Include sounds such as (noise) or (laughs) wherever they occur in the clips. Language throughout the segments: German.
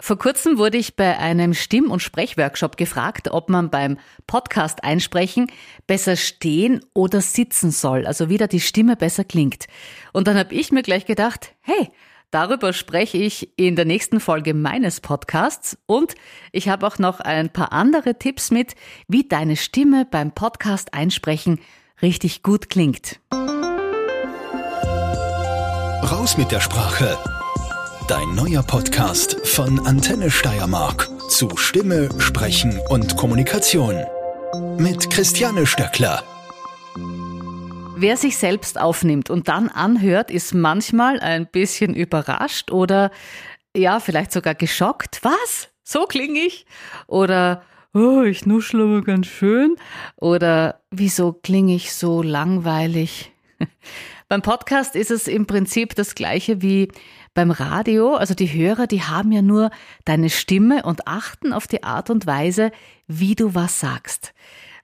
Vor kurzem wurde ich bei einem Stimm- und Sprechworkshop gefragt, ob man beim Podcast einsprechen besser stehen oder sitzen soll, also wieder die Stimme besser klingt. Und dann habe ich mir gleich gedacht, hey, darüber spreche ich in der nächsten Folge meines Podcasts und ich habe auch noch ein paar andere Tipps mit, wie deine Stimme beim Podcast einsprechen richtig gut klingt. Raus mit der Sprache Dein neuer Podcast von Antenne Steiermark zu Stimme, Sprechen und Kommunikation. Mit Christiane Stöckler. Wer sich selbst aufnimmt und dann anhört, ist manchmal ein bisschen überrascht oder ja, vielleicht sogar geschockt. Was? So klinge ich? Oder oh, ich nuschle aber ganz schön. Oder wieso klinge ich so langweilig? (laughs) Beim Podcast ist es im Prinzip das gleiche wie beim Radio, also die Hörer, die haben ja nur deine Stimme und achten auf die Art und Weise, wie du was sagst.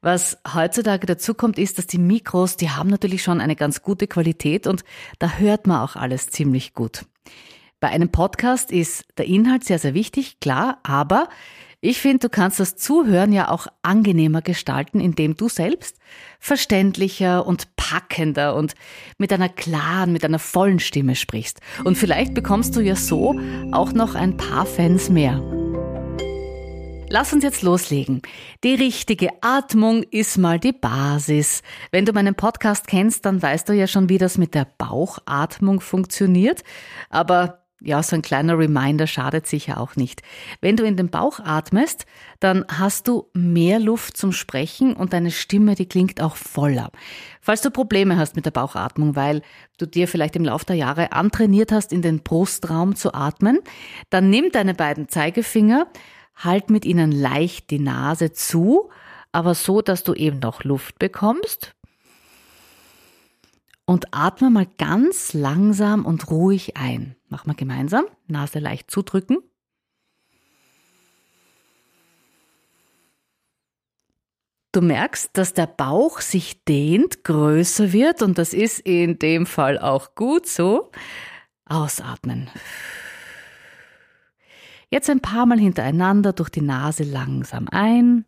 Was heutzutage dazu kommt, ist, dass die Mikros, die haben natürlich schon eine ganz gute Qualität und da hört man auch alles ziemlich gut. Bei einem Podcast ist der Inhalt sehr, sehr wichtig, klar, aber ich finde, du kannst das Zuhören ja auch angenehmer gestalten, indem du selbst verständlicher und packender und mit einer klaren, mit einer vollen Stimme sprichst. Und vielleicht bekommst du ja so auch noch ein paar Fans mehr. Lass uns jetzt loslegen. Die richtige Atmung ist mal die Basis. Wenn du meinen Podcast kennst, dann weißt du ja schon, wie das mit der Bauchatmung funktioniert. Aber ja, so ein kleiner Reminder schadet sicher auch nicht. Wenn du in den Bauch atmest, dann hast du mehr Luft zum Sprechen und deine Stimme, die klingt auch voller. Falls du Probleme hast mit der Bauchatmung, weil du dir vielleicht im Laufe der Jahre antrainiert hast, in den Brustraum zu atmen, dann nimm deine beiden Zeigefinger, halt mit ihnen leicht die Nase zu, aber so, dass du eben noch Luft bekommst und atme mal ganz langsam und ruhig ein. Machen wir gemeinsam. Nase leicht zudrücken. Du merkst, dass der Bauch sich dehnt, größer wird und das ist in dem Fall auch gut so. Ausatmen. Jetzt ein paar Mal hintereinander durch die Nase langsam ein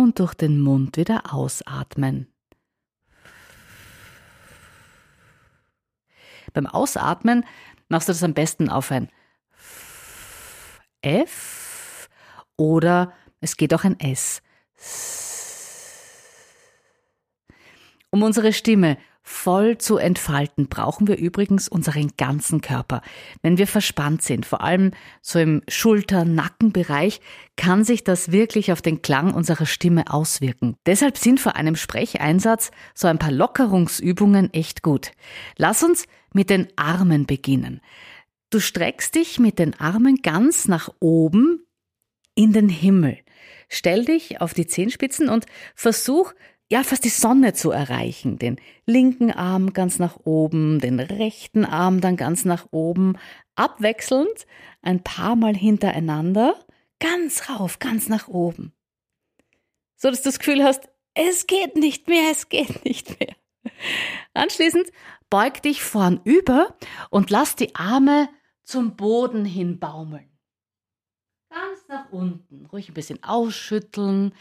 und durch den Mund wieder ausatmen. Beim Ausatmen machst du das am besten auf ein F oder es geht auch ein S. Um unsere Stimme voll zu entfalten, brauchen wir übrigens unseren ganzen Körper. Wenn wir verspannt sind, vor allem so im Schulter-Nackenbereich, kann sich das wirklich auf den Klang unserer Stimme auswirken. Deshalb sind vor einem Sprecheinsatz so ein paar Lockerungsübungen echt gut. Lass uns mit den Armen beginnen. Du streckst dich mit den Armen ganz nach oben in den Himmel. Stell dich auf die Zehenspitzen und versuch ja, fast die Sonne zu erreichen. Den linken Arm ganz nach oben, den rechten Arm dann ganz nach oben, abwechselnd, ein paar Mal hintereinander, ganz rauf, ganz nach oben. So dass du das Gefühl hast, es geht nicht mehr, es geht nicht mehr. Anschließend beug dich vornüber und lass die Arme zum Boden hin baumeln. Ganz nach unten, ruhig ein bisschen ausschütteln.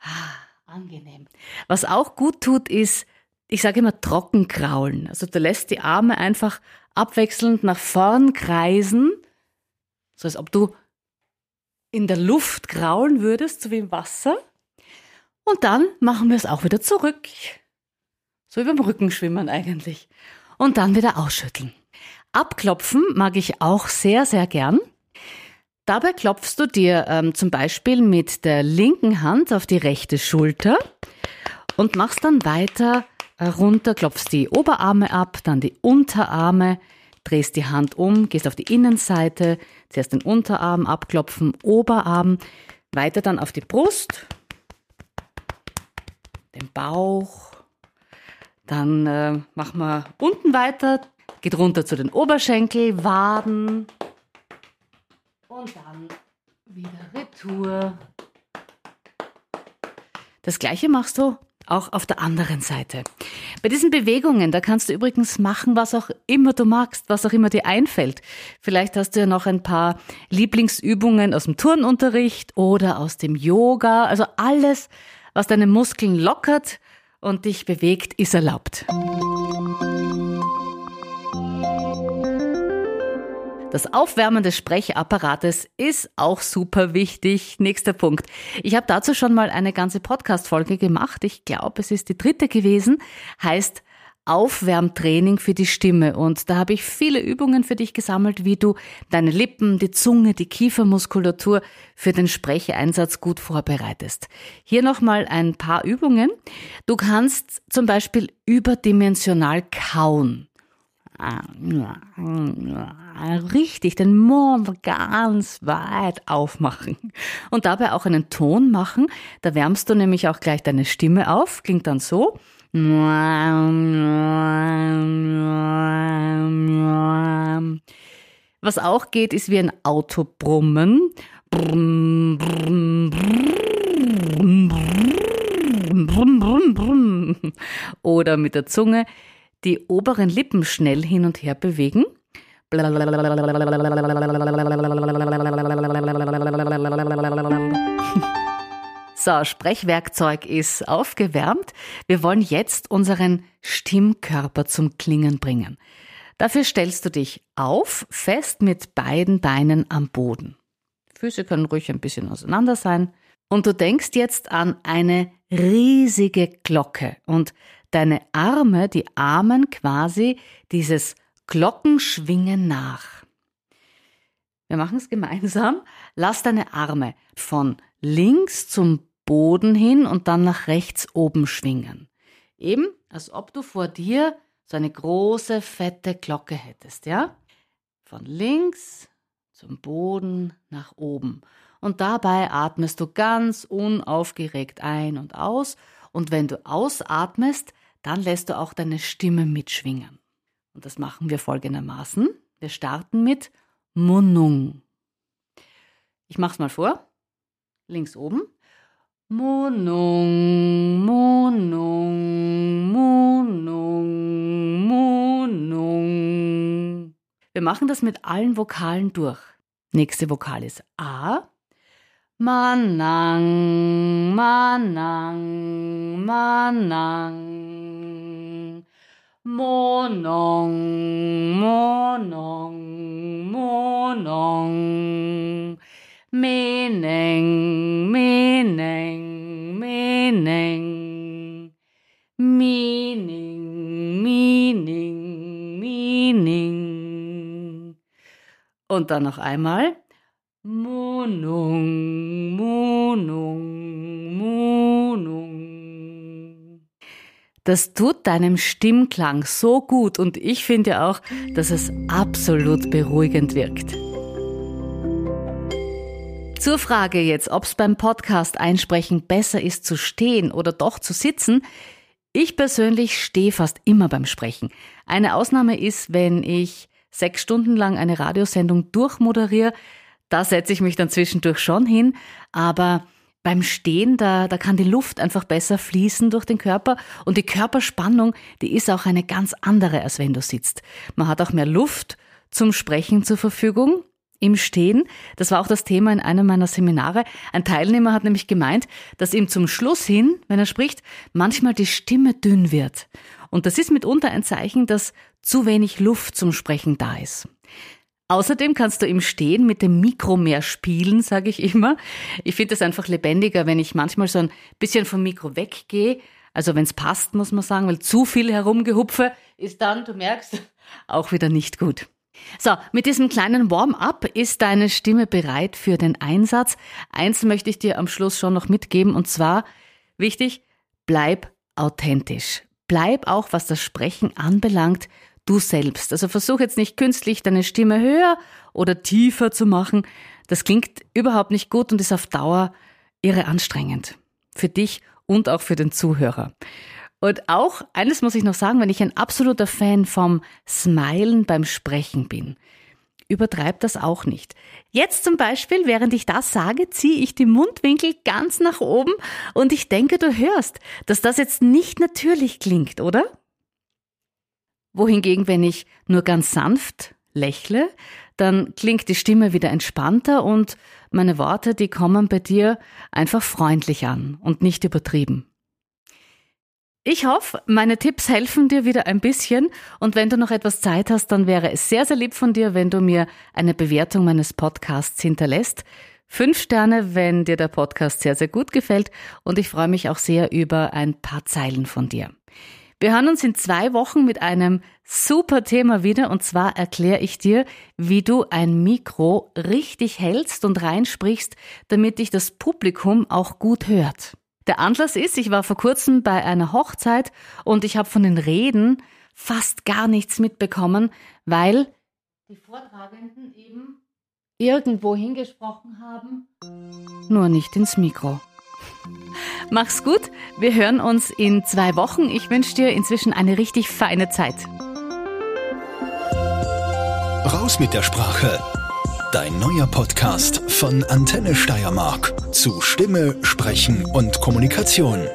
Ah Angenehm. Was auch gut tut, ist, ich sage immer trocken kraulen. Also du lässt die Arme einfach abwechselnd nach vorn kreisen, so als ob du in der Luft kraulen würdest, so wie im Wasser. Und dann machen wir es auch wieder zurück. So wie beim Rückenschwimmen eigentlich. Und dann wieder ausschütteln. Abklopfen mag ich auch sehr, sehr gern. Dabei klopfst du dir ähm, zum Beispiel mit der linken Hand auf die rechte Schulter und machst dann weiter äh, runter, klopfst die Oberarme ab, dann die Unterarme, drehst die Hand um, gehst auf die Innenseite, zuerst den Unterarm abklopfen, Oberarm, weiter dann auf die Brust, den Bauch, dann äh, machen wir unten weiter, geht runter zu den Oberschenkel, Waden, und dann wieder Retour. Das gleiche machst du auch auf der anderen Seite. Bei diesen Bewegungen, da kannst du übrigens machen, was auch immer du magst, was auch immer dir einfällt. Vielleicht hast du ja noch ein paar Lieblingsübungen aus dem Turnunterricht oder aus dem Yoga. Also alles, was deine Muskeln lockert und dich bewegt, ist erlaubt. Das Aufwärmen des Sprechapparates ist auch super wichtig. Nächster Punkt. Ich habe dazu schon mal eine ganze Podcast-Folge gemacht. Ich glaube, es ist die dritte gewesen. Heißt Aufwärmtraining für die Stimme. Und da habe ich viele Übungen für dich gesammelt, wie du deine Lippen, die Zunge, die Kiefermuskulatur für den Sprecheinsatz gut vorbereitest. Hier nochmal ein paar Übungen. Du kannst zum Beispiel überdimensional kauen richtig den Mund ganz weit aufmachen und dabei auch einen Ton machen. Da wärmst du nämlich auch gleich deine Stimme auf. Klingt dann so. Was auch geht, ist wie ein Autobrummen. Oder mit der Zunge die oberen Lippen schnell hin und her bewegen. (laughs) So, Sprechwerkzeug ist aufgewärmt. Wir wollen jetzt unseren Stimmkörper zum Klingen bringen. Dafür stellst du dich auf, fest mit beiden Beinen am Boden. Füße können ruhig ein bisschen auseinander sein. Und du denkst jetzt an eine riesige Glocke. Und deine Arme, die ahmen quasi dieses Glockenschwingen nach. Wir machen es gemeinsam. Lass deine Arme von links zum Boden hin und dann nach rechts oben schwingen. Eben, als ob du vor dir so eine große, fette Glocke hättest, ja? Von links zum Boden nach oben. Und dabei atmest du ganz unaufgeregt ein und aus. Und wenn du ausatmest, dann lässt du auch deine Stimme mitschwingen. Und das machen wir folgendermaßen. Wir starten mit Munnung. Ich mache es mal vor. Links oben. Munnung, Munnung, Munnung, Munnung. Wir machen das mit allen Vokalen durch. Nächste Vokal ist A. Manang, Manang, Manang. Monong, monong, monong. Meneng, meneng, meneng. Meaning, meaning, meaning. Und dann noch einmal. Monung, monung, monung. Das tut deinem Stimmklang so gut und ich finde auch, dass es absolut beruhigend wirkt. Zur Frage jetzt, ob es beim Podcast einsprechen besser ist zu stehen oder doch zu sitzen. Ich persönlich stehe fast immer beim Sprechen. Eine Ausnahme ist, wenn ich sechs Stunden lang eine Radiosendung durchmoderiere. Da setze ich mich dann zwischendurch schon hin. Aber beim Stehen, da, da kann die Luft einfach besser fließen durch den Körper und die Körperspannung, die ist auch eine ganz andere, als wenn du sitzt. Man hat auch mehr Luft zum Sprechen zur Verfügung im Stehen. Das war auch das Thema in einem meiner Seminare. Ein Teilnehmer hat nämlich gemeint, dass ihm zum Schluss hin, wenn er spricht, manchmal die Stimme dünn wird. Und das ist mitunter ein Zeichen, dass zu wenig Luft zum Sprechen da ist. Außerdem kannst du im Stehen mit dem Mikro mehr spielen, sage ich immer. Ich finde es einfach lebendiger, wenn ich manchmal so ein bisschen vom Mikro weggehe. Also wenn es passt, muss man sagen, weil zu viel herumgehupfe ist dann, du merkst, auch wieder nicht gut. So, mit diesem kleinen Warm-up ist deine Stimme bereit für den Einsatz. Eins möchte ich dir am Schluss schon noch mitgeben und zwar wichtig, bleib authentisch. Bleib auch, was das Sprechen anbelangt, du selbst. Also versuch jetzt nicht künstlich deine Stimme höher oder tiefer zu machen. Das klingt überhaupt nicht gut und ist auf Dauer irre anstrengend. Für dich und auch für den Zuhörer. Und auch, eines muss ich noch sagen, wenn ich ein absoluter Fan vom Smilen beim Sprechen bin. übertreib das auch nicht. Jetzt zum Beispiel, während ich das sage, ziehe ich die Mundwinkel ganz nach oben und ich denke, du hörst, dass das jetzt nicht natürlich klingt, oder? Wohingegen, wenn ich nur ganz sanft lächle, dann klingt die Stimme wieder entspannter und meine Worte, die kommen bei dir einfach freundlich an und nicht übertrieben. Ich hoffe, meine Tipps helfen dir wieder ein bisschen und wenn du noch etwas Zeit hast, dann wäre es sehr, sehr lieb von dir, wenn du mir eine Bewertung meines Podcasts hinterlässt. Fünf Sterne, wenn dir der Podcast sehr, sehr gut gefällt und ich freue mich auch sehr über ein paar Zeilen von dir. Wir hören uns in zwei Wochen mit einem super Thema wieder und zwar erkläre ich dir, wie du ein Mikro richtig hältst und reinsprichst, damit dich das Publikum auch gut hört. Der Anlass ist, ich war vor kurzem bei einer Hochzeit und ich habe von den Reden fast gar nichts mitbekommen, weil die Vortragenden eben irgendwo hingesprochen haben, nur nicht ins Mikro. Mach's gut, wir hören uns in zwei Wochen. Ich wünsche dir inzwischen eine richtig feine Zeit. Raus mit der Sprache. Dein neuer Podcast von Antenne Steiermark zu Stimme, Sprechen und Kommunikation.